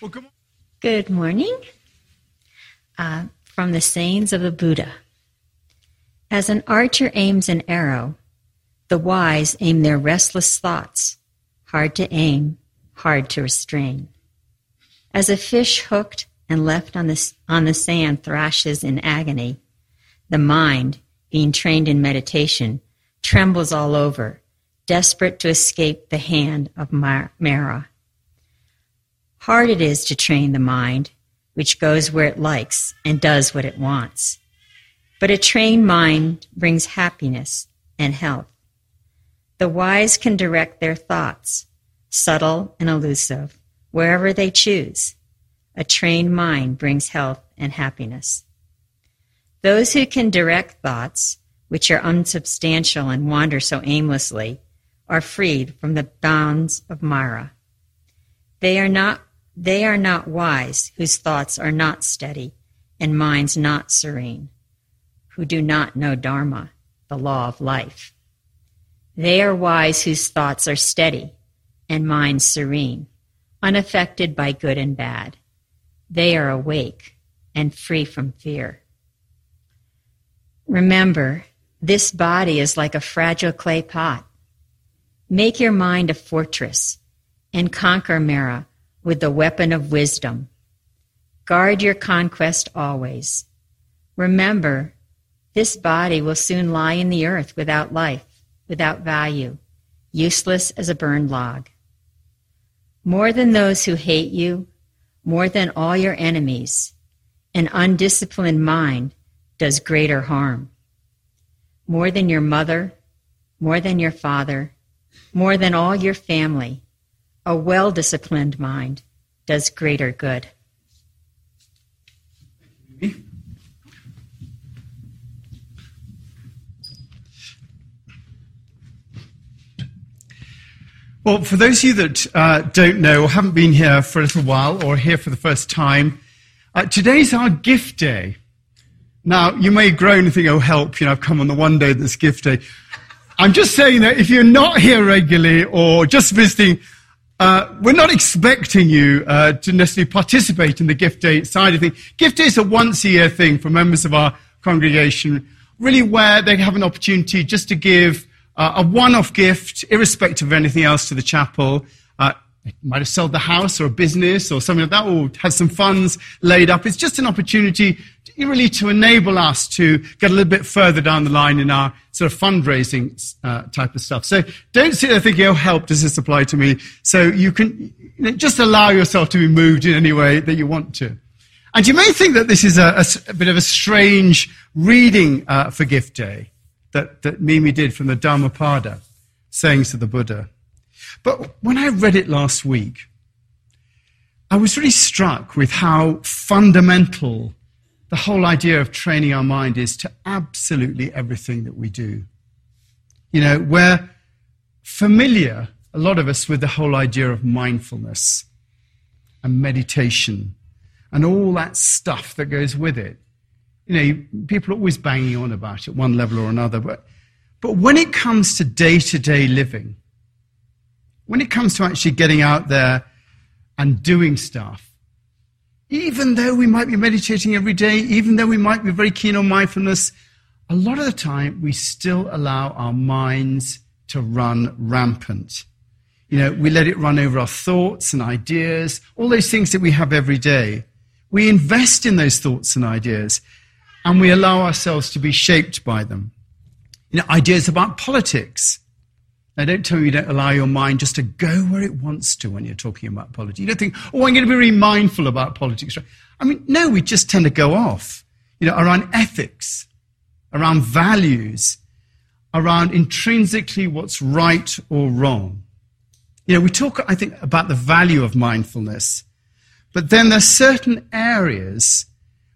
Well, good, good morning. Uh, from the sayings of the Buddha. As an archer aims an arrow, the wise aim their restless thoughts, hard to aim, hard to restrain. As a fish hooked and left on the, on the sand thrashes in agony, the mind, being trained in meditation, trembles all over, desperate to escape the hand of Mara. Hard it is to train the mind, which goes where it likes and does what it wants. But a trained mind brings happiness and health. The wise can direct their thoughts, subtle and elusive, wherever they choose. A trained mind brings health and happiness. Those who can direct thoughts, which are unsubstantial and wander so aimlessly, are freed from the bounds of Mara. They are not they are not wise whose thoughts are not steady and minds not serene, who do not know Dharma, the law of life. They are wise whose thoughts are steady and minds serene, unaffected by good and bad. They are awake and free from fear. Remember, this body is like a fragile clay pot. Make your mind a fortress and conquer Mara with the weapon of wisdom. Guard your conquest always. Remember, this body will soon lie in the earth without life, without value, useless as a burned log. More than those who hate you, more than all your enemies, an undisciplined mind does greater harm. More than your mother, more than your father, more than all your family, a well disciplined mind does greater good. Well, for those of you that uh, don't know or haven't been here for a little while or here for the first time, uh, today's our gift day. Now, you may groan and think, oh, help, you know, I've come on the one day that's gift day. I'm just saying that if you're not here regularly or just visiting, uh, we're not expecting you uh, to necessarily participate in the gift day side of things. Gift day is a once a year thing for members of our congregation, really where they have an opportunity just to give uh, a one off gift, irrespective of anything else, to the chapel. Might have sold the house or a business or something like that, or has some funds laid up. It's just an opportunity to, really to enable us to get a little bit further down the line in our sort of fundraising uh, type of stuff. So don't sit there thinking, oh, help, does this apply to me? So you can you know, just allow yourself to be moved in any way that you want to. And you may think that this is a, a, a bit of a strange reading uh, for Gift Day that, that Mimi did from the Dhammapada, sayings of the Buddha. But when I read it last week, I was really struck with how fundamental the whole idea of training our mind is to absolutely everything that we do. You know, we're familiar, a lot of us, with the whole idea of mindfulness and meditation and all that stuff that goes with it. You know, people are always banging on about it, one level or another. But, but when it comes to day to day living, when it comes to actually getting out there and doing stuff, even though we might be meditating every day, even though we might be very keen on mindfulness, a lot of the time we still allow our minds to run rampant. You know, we let it run over our thoughts and ideas, all those things that we have every day. We invest in those thoughts and ideas, and we allow ourselves to be shaped by them. You know, ideas about politics, now, don't tell me you don't allow your mind just to go where it wants to when you're talking about politics. You don't think, oh, I'm going to be really mindful about politics. I mean, no, we just tend to go off, you know, around ethics, around values, around intrinsically what's right or wrong. You know, we talk, I think, about the value of mindfulness, but then there's certain areas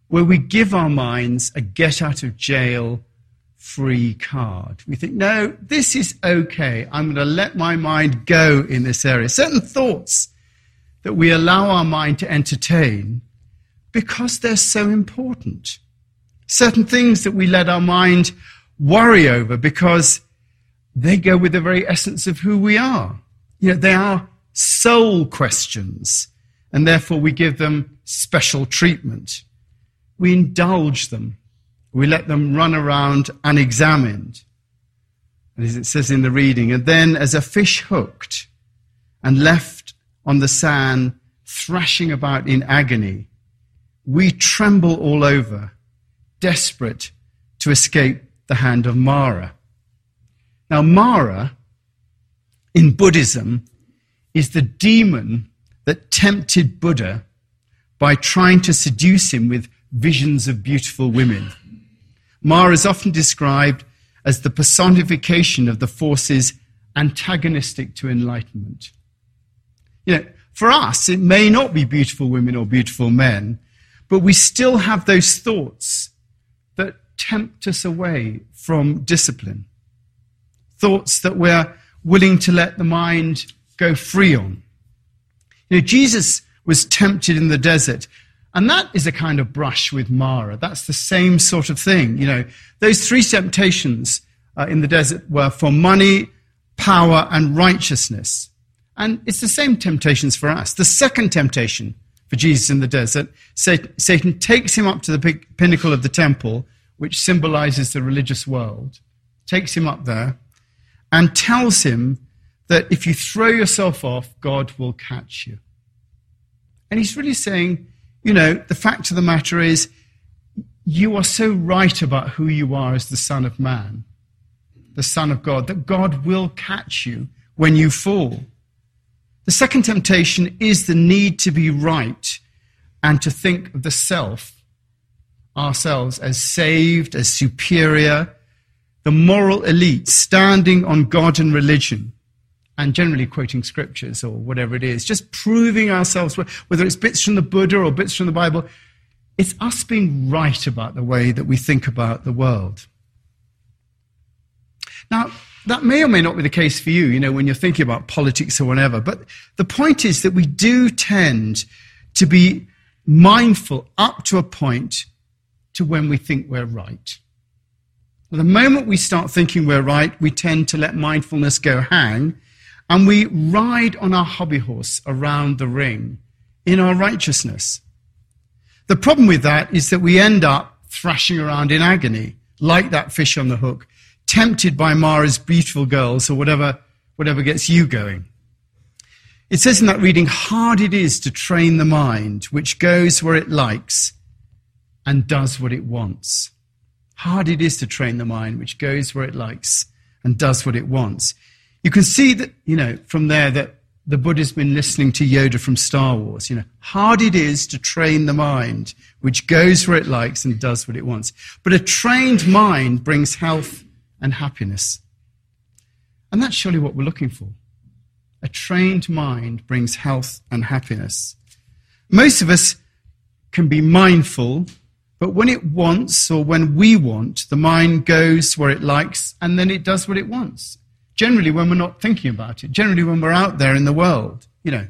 where we give our minds a get out of jail free card. We think, no, this is okay. I'm going to let my mind go in this area. Certain thoughts that we allow our mind to entertain because they're so important. Certain things that we let our mind worry over because they go with the very essence of who we are. You know, they are soul questions. and therefore we give them special treatment. We indulge them. We let them run around unexamined. And as it says in the reading, and then as a fish hooked and left on the sand, thrashing about in agony, we tremble all over, desperate to escape the hand of Mara. Now, Mara in Buddhism is the demon that tempted Buddha by trying to seduce him with visions of beautiful women. Mara is often described as the personification of the forces antagonistic to enlightenment. You know, for us, it may not be beautiful women or beautiful men, but we still have those thoughts that tempt us away from discipline. Thoughts that we're willing to let the mind go free on. You know, Jesus was tempted in the desert, and that is a kind of brush with Mara. That's the same sort of thing. You know, those three temptations uh, in the desert were for money, power, and righteousness. And it's the same temptations for us. The second temptation for Jesus in the desert, Satan takes him up to the pinnacle of the temple, which symbolizes the religious world, takes him up there, and tells him that if you throw yourself off, God will catch you. And he's really saying, you know, the fact of the matter is, you are so right about who you are as the Son of Man, the Son of God, that God will catch you when you fall. The second temptation is the need to be right and to think of the self, ourselves, as saved, as superior, the moral elite standing on God and religion and generally quoting scriptures or whatever it is, just proving ourselves, whether it's bits from the Buddha or bits from the Bible, it's us being right about the way that we think about the world. Now, that may or may not be the case for you, you know, when you're thinking about politics or whatever, but the point is that we do tend to be mindful up to a point to when we think we're right. The moment we start thinking we're right, we tend to let mindfulness go hang and we ride on our hobby horse around the ring in our righteousness. The problem with that is that we end up thrashing around in agony, like that fish on the hook, tempted by Mara's beautiful girls or whatever, whatever gets you going. It says in that reading, hard it is to train the mind, which goes where it likes and does what it wants. Hard it is to train the mind, which goes where it likes and does what it wants. You can see that, you know, from there that the Buddha's been listening to Yoda from Star Wars. You know, hard it is to train the mind, which goes where it likes and does what it wants. But a trained mind brings health and happiness. And that's surely what we're looking for. A trained mind brings health and happiness. Most of us can be mindful but when it wants, or when we want, the mind goes where it likes and then it does what it wants. Generally, when we're not thinking about it, generally, when we're out there in the world, you know.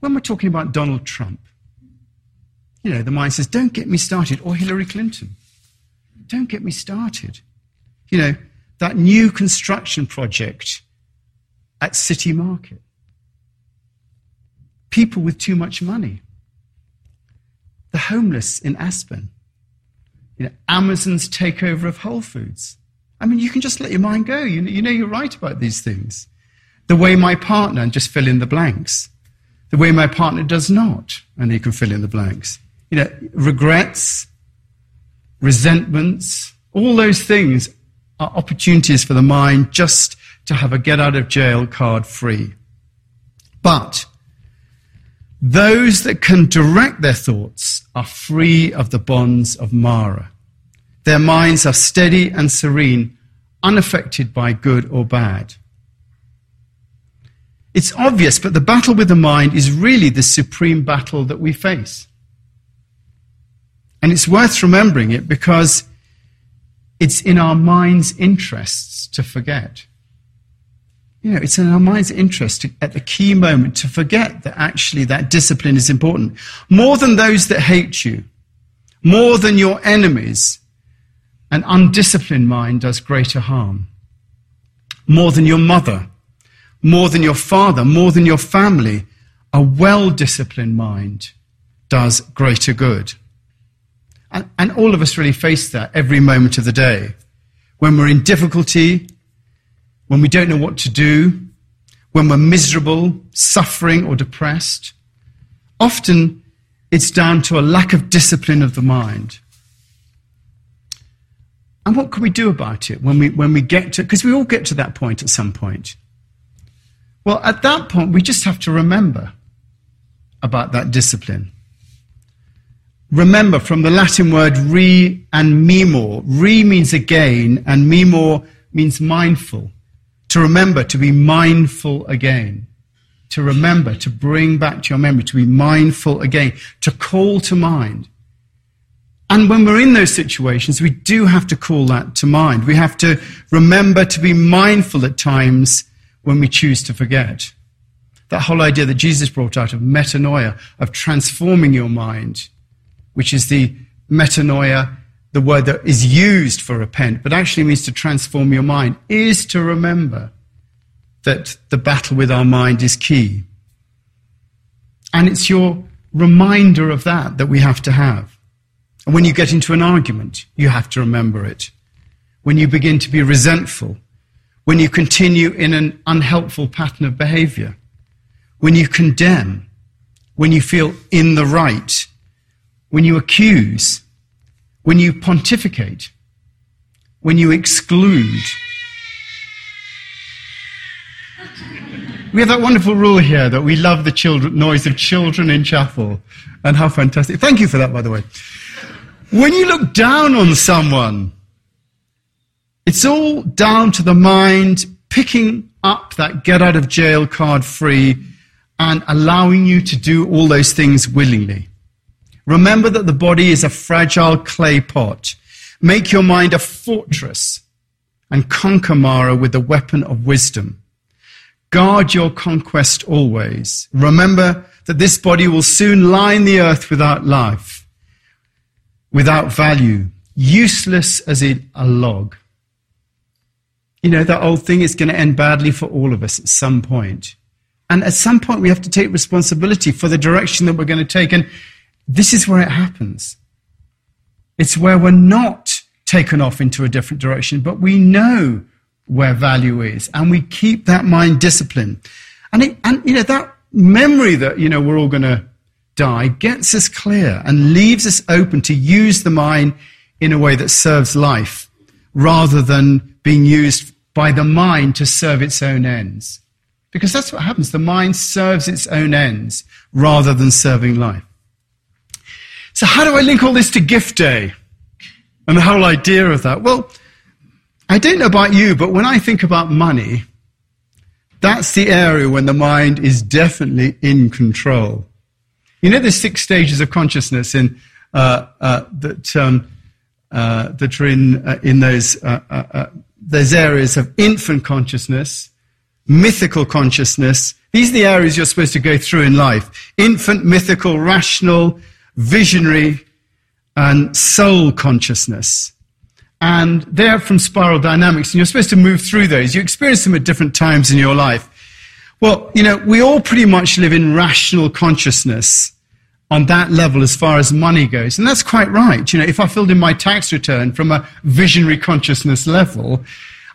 When we're talking about Donald Trump, you know, the mind says, don't get me started, or Hillary Clinton. Don't get me started. You know, that new construction project at City Market. People with too much money the homeless in Aspen, you know, Amazon's takeover of Whole Foods. I mean, you can just let your mind go. You, you know you're right about these things. The way my partner, and just fill in the blanks. The way my partner does not, and you can fill in the blanks. You know, regrets, resentments, all those things are opportunities for the mind just to have a get out of jail card free. But those that can direct their thoughts are free of the bonds of Mara. Their minds are steady and serene, unaffected by good or bad. It's obvious, but the battle with the mind is really the supreme battle that we face. And it's worth remembering it because it's in our mind's interests to forget. You know, it's in our mind's interest to, at the key moment to forget that actually that discipline is important. More than those that hate you, more than your enemies, an undisciplined mind does greater harm. More than your mother, more than your father, more than your family, a well disciplined mind does greater good. And, and, all of us really face that every moment of the day. When we're in difficulty, when we don't know what to do, when we're miserable, suffering, or depressed, often it's down to a lack of discipline of the mind. And what can we do about it when we, when we get to, because we all get to that point at some point. Well, at that point, we just have to remember about that discipline. Remember from the Latin word re and memor. Re means again, and memor means mindful. To remember, to be mindful again. To remember, to bring back to your memory, to be mindful again, to call to mind. And when we're in those situations, we do have to call that to mind. We have to remember to be mindful at times when we choose to forget. That whole idea that Jesus brought out of metanoia, of transforming your mind, which is the metanoia, the word that is used for repent, but actually means to transform your mind, is to remember that the battle with our mind is key. And it's your reminder of that that we have to have. And when you get into an argument, you have to remember it. When you begin to be resentful, when you continue in an unhelpful pattern of behavior, when you condemn, when you feel in the right, when you accuse, when you pontificate, when you exclude. We have that wonderful rule here that we love the children, noise of children in chapel. And how fantastic. Thank you for that, by the way. When you look down on someone, it's all down to the mind picking up that get out of jail card free and allowing you to do all those things willingly. Remember that the body is a fragile clay pot. Make your mind a fortress and conquer Mara with the weapon of wisdom. Guard your conquest always. Remember that this body will soon in the earth without life, without value, useless as in a log. You know, that old thing is going to end badly for all of us at some point. And at some point, we have to take responsibility for the direction that we're going to take. And this is where it happens. It's where we're not taken off into a different direction, but we know where value is and we keep that mind disciplined. And, it, and you know, that memory that, you know, we're all going to die gets us clear and leaves us open to use the mind in a way that serves life rather than being used by the mind to serve its own ends. Because that's what happens. The mind serves its own ends rather than serving life. So, how do I link all this to gift day and the whole idea of that? Well, I don't know about you, but when I think about money, that's the area when the mind is definitely in control. You know, there's six stages of consciousness in, uh, uh, that, um, uh, that are in, uh, in those, uh, those areas of infant consciousness, mythical consciousness. These are the areas you're supposed to go through in life. Infant, mythical, rational, visionary, and soul consciousness. And they're from spiral dynamics, and you're supposed to move through those. You experience them at different times in your life. Well, you know, we all pretty much live in rational consciousness on that level as far as money goes. And that's quite right. You know, if I filled in my tax return from a visionary consciousness level,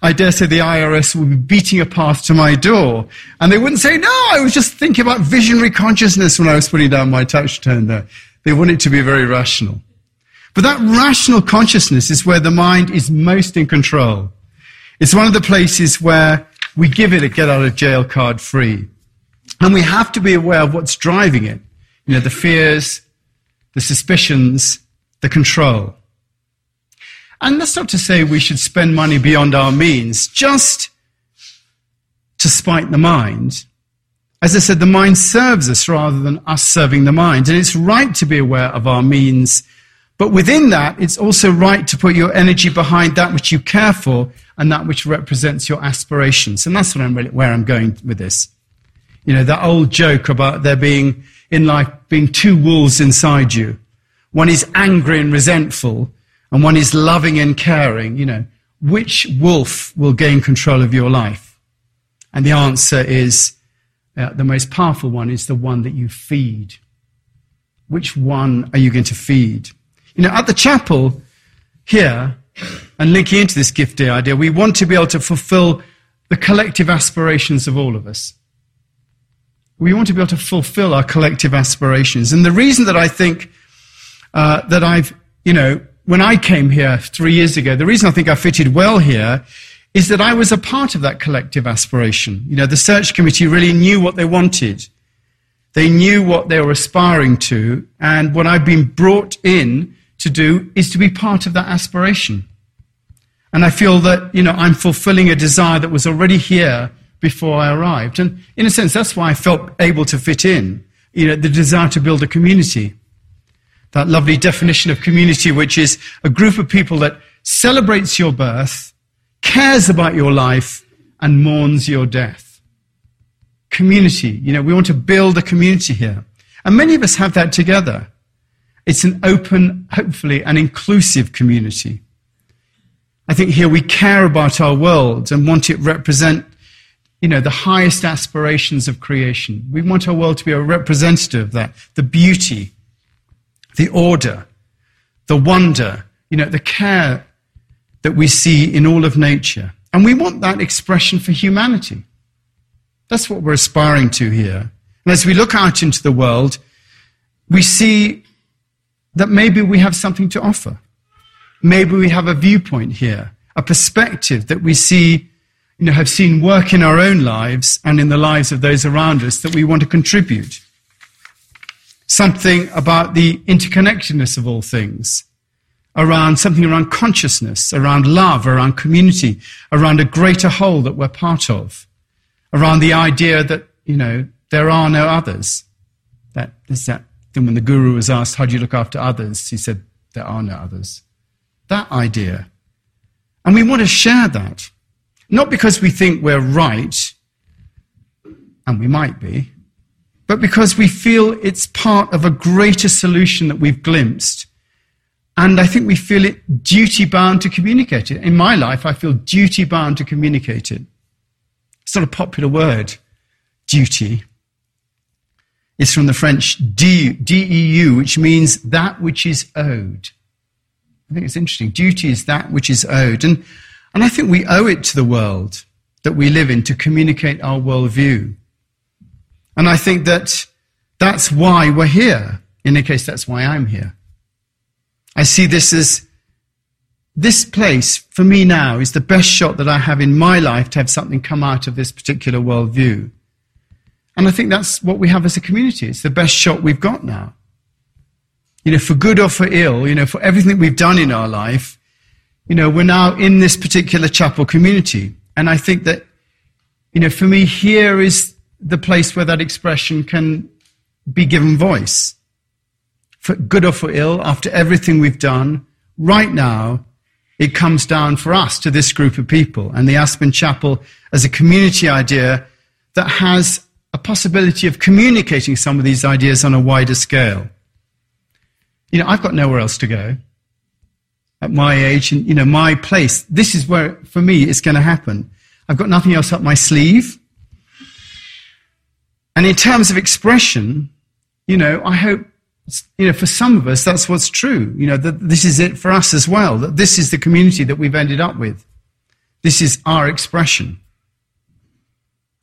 I dare say the IRS would be beating a path to my door. And they wouldn't say, no, I was just thinking about visionary consciousness when I was putting down my tax return there. They want it to be very rational. But that rational consciousness is where the mind is most in control. It's one of the places where we give it a get out of jail card free. And we have to be aware of what's driving it. You know, the fears, the suspicions, the control. And that's not to say we should spend money beyond our means, just to spite the mind. As I said, the mind serves us rather than us serving the mind. And it's right to be aware of our means. But within that, it's also right to put your energy behind that which you care for and that which represents your aspirations. And that's what I'm really, where I'm going with this. You know, that old joke about there being, in life, being two wolves inside you. One is angry and resentful, and one is loving and caring. You know, which wolf will gain control of your life? And the answer is uh, the most powerful one is the one that you feed. Which one are you going to feed? You know, at the chapel here, and linking into this gift day idea, we want to be able to fulfill the collective aspirations of all of us. We want to be able to fulfill our collective aspirations. And the reason that I think uh, that I've, you know, when I came here three years ago, the reason I think I fitted well here is that I was a part of that collective aspiration. You know, the search committee really knew what they wanted. They knew what they were aspiring to, and when I've been brought in to do is to be part of that aspiration. And I feel that, you know, I'm fulfilling a desire that was already here before I arrived. And in a sense, that's why I felt able to fit in, you know, the desire to build a community. That lovely definition of community, which is a group of people that celebrates your birth, cares about your life, and mourns your death. Community. You know, we want to build a community here. And many of us have that together. It's an open, hopefully, an inclusive community. I think here we care about our world and want it represent, you know, the highest aspirations of creation. We want our world to be a representative of that, the beauty, the order, the wonder, you know, the care that we see in all of nature. And we want that expression for humanity. That's what we're aspiring to here. And as we look out into the world, we see that maybe we have something to offer. Maybe we have a viewpoint here, a perspective that we see, you know, have seen work in our own lives and in the lives of those around us that we want to contribute. Something about the interconnectedness of all things, around something around consciousness, around love, around community, around a greater whole that we're part of, around the idea that, you know, there are no others. That is that then when the guru was asked, How do you look after others? he said, There are no others. That idea. And we want to share that. Not because we think we're right, and we might be, but because we feel it's part of a greater solution that we've glimpsed. And I think we feel it duty bound to communicate it. In my life, I feel duty bound to communicate it. It's not a popular word, duty is from the French deu, which means that which is owed. I think it's interesting. Duty is that which is owed. And, and I think we owe it to the world that we live in to communicate our worldview. And I think that that's why we're here. In any case, that's why I'm here. I see this as this place for me now is the best shot that I have in my life to have something come out of this particular worldview. And I think that's what we have as a community. It's the best shot we've got now. You know, for good or for ill, you know, for everything we've done in our life, you know, we're now in this particular chapel community. And I think that, you know, for me, here is the place where that expression can be given voice. For good or for ill, after everything we've done, right now, it comes down for us to this group of people. And the Aspen Chapel as a community idea that has a possibility of communicating some of these ideas on a wider scale. You know, I've got nowhere else to go at my age, and, you know, my place. This is where, for me, it's going to happen. I've got nothing else up my sleeve. And in terms of expression, you know, I hope, you know, for some of us, that's what's true. You know, that this is it for us as well, that this is the community that we've ended up with. This is our expression.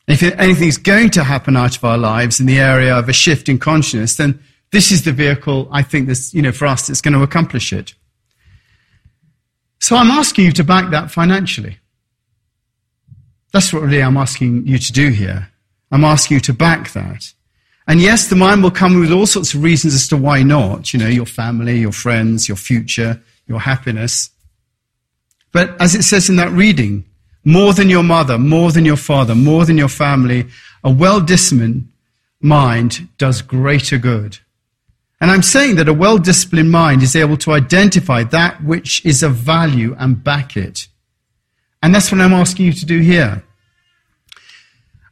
If anything's going to happen out of our lives in the area of a shift in consciousness, then this is the vehicle I think that's, you know, for us that's going to accomplish it. So I'm asking you to back that financially. That's what really I'm asking you to do here. I'm asking you to back that. And yes, the mind will come with all sorts of reasons as to why not. You know, your family, your friends, your future, your happiness. But as it says in that reading, more than your mother, more than your father, more than your family, a well disciplined mind does greater good. And I'm saying that a well disciplined mind is able to identify that which is of value and back it. And that's what I'm asking you to do here.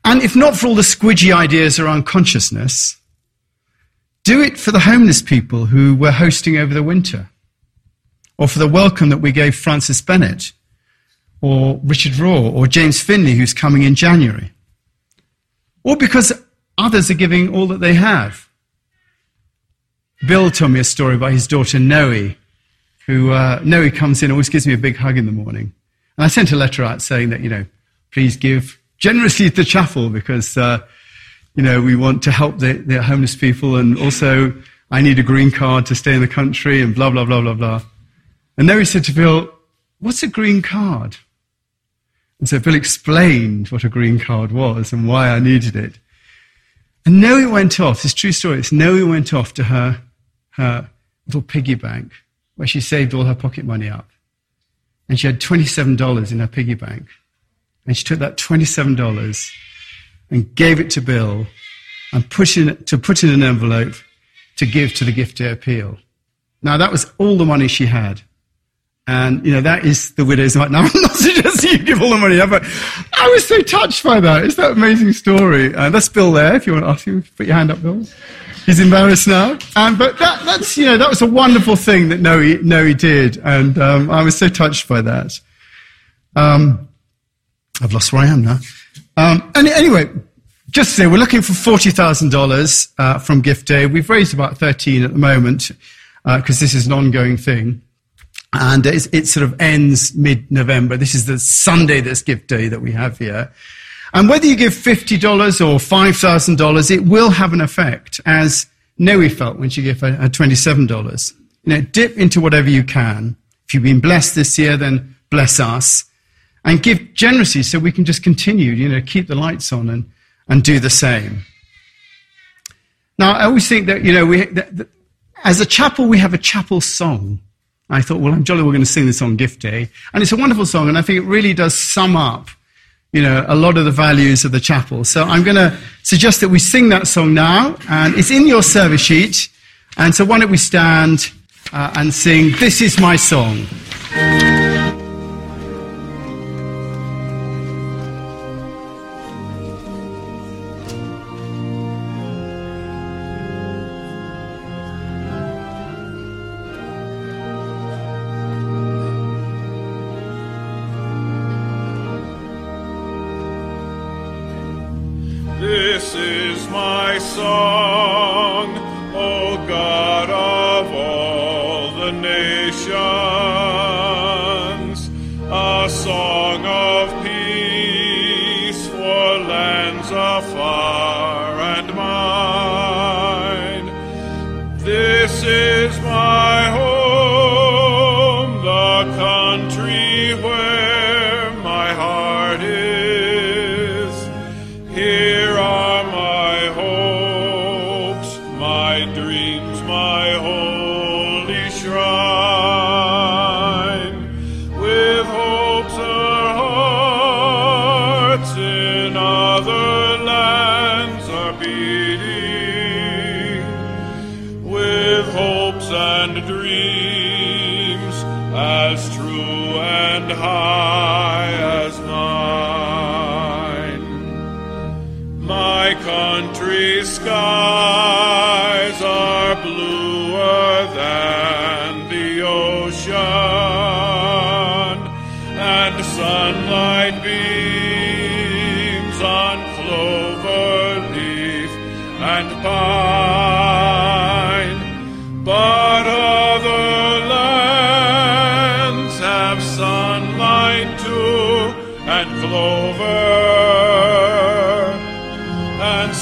And if not for all the squidgy ideas around consciousness, do it for the homeless people who we're hosting over the winter, or for the welcome that we gave Francis Bennett or Richard Rohr or James Finley, who's coming in January. Or because others are giving all that they have. Bill told me a story about his daughter Noe, who uh, Noe comes in, always gives me a big hug in the morning. And I sent a letter out saying that, you know, please give generously to the chapel because, uh, you know, we want to help the, the homeless people and also I need a green card to stay in the country and blah, blah, blah, blah, blah. And Noe said to Bill, what's a green card? And so Bill explained what a green card was and why I needed it. And Noe went off, this true story, it's Noe went off to her, her little piggy bank where she saved all her pocket money up. And she had $27 in her piggy bank. And she took that $27 and gave it to Bill and put in, to put in an envelope to give to the gift day appeal. Now that was all the money she had. And, you know, that is the widow's mite. Now, I'm not suggesting you give all the money but I was so touched by that. It's that amazing story. Uh, that's Bill there, if you want to ask him. Put your hand up, Bill. He's embarrassed now. Um, but that, that's, you know, that was a wonderful thing that Noe, Noe did. And um, I was so touched by that. Um, I've lost where I am now. Um, and anyway, just say, we're looking for $40,000 uh, from Gift Day. We've raised about 13 at the moment because uh, this is an ongoing thing and it sort of ends mid-November. This is the Sunday that's gift day that we have here. And whether you give $50 or $5,000, it will have an effect, as Noe felt when she gave her $27. You know, dip into whatever you can. If you've been blessed this year, then bless us. And give generously so we can just continue, you know, keep the lights on and, and do the same. Now, I always think that, you know, we, that, that, as a chapel, we have a chapel song. I thought, well, I'm jolly we're going to sing this on Gift Day. And it's a wonderful song, and I think it really does sum up, you know, a lot of the values of the chapel. So I'm going to suggest that we sing that song now, and it's in your service sheet. And so why don't we stand uh, and sing, This is My Song. And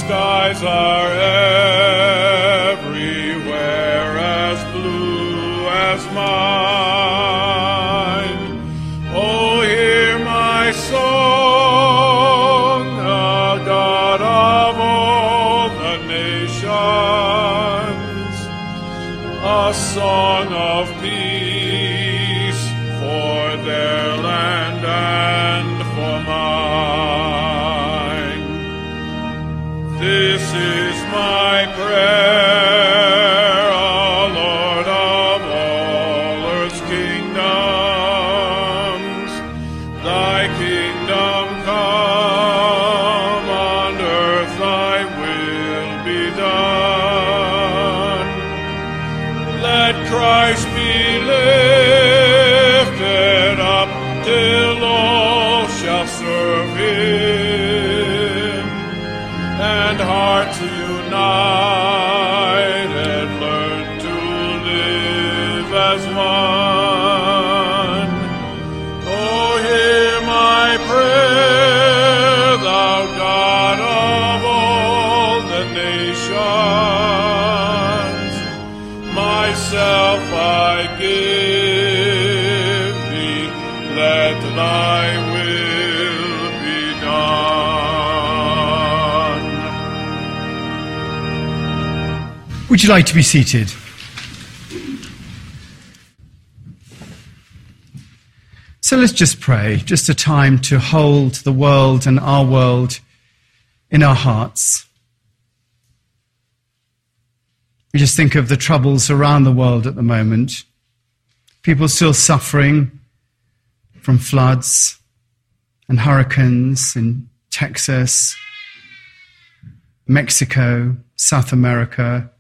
Christ be lifted. You like to be seated? So let's just pray, just a time to hold the world and our world in our hearts. We just think of the troubles around the world at the moment. People still suffering from floods and hurricanes in Texas, Mexico, South America,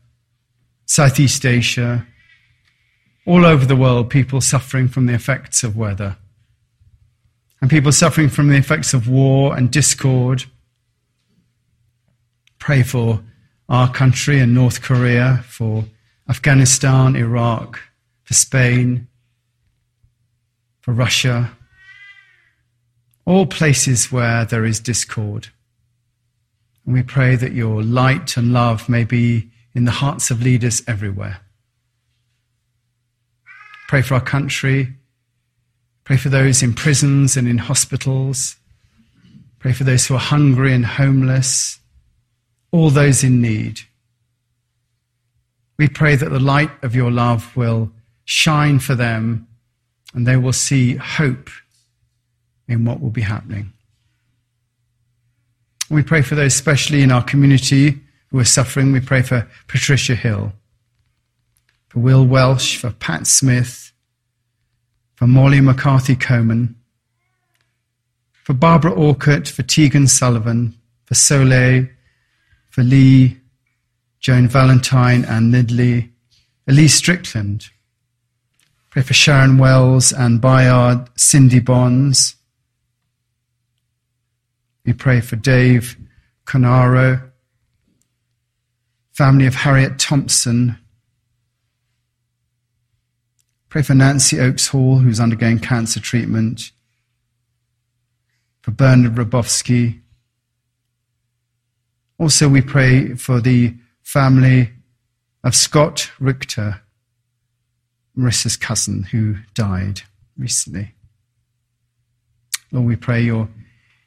Southeast Asia, all over the world, people suffering from the effects of weather. And people suffering from the effects of war and discord. Pray for our country and North Korea, for Afghanistan, Iraq, for Spain, for Russia, all places where there is discord. And we pray that your light and love may be in the hearts of leaders everywhere. Pray for our country. Pray for those in prisons and in hospitals. Pray for those who are hungry and homeless, all those in need. We pray that the light of your love will shine for them and they will see hope in what will be happening. We pray for those, especially in our community, who are suffering. We pray for Patricia Hill, for Will Welsh, for Pat Smith, for Molly McCarthy Coman, for Barbara Orcutt, for Tegan Sullivan, for Soleil, for Lee, Joan Valentine, and Nidley, Elise Strickland. Pray for Sharon Wells and Bayard Cindy Bonds. We pray for Dave Conaro, family of Harriet Thompson. Pray for Nancy Oakes Hall, who's undergoing cancer treatment. For Bernard Rabowski. Also, we pray for the family of Scott Richter, Marissa's cousin, who died recently. Lord, we pray your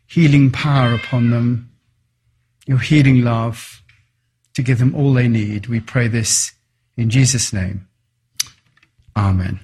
healing power upon them, your healing love to give them all they need. We pray this in Jesus' name. Amen.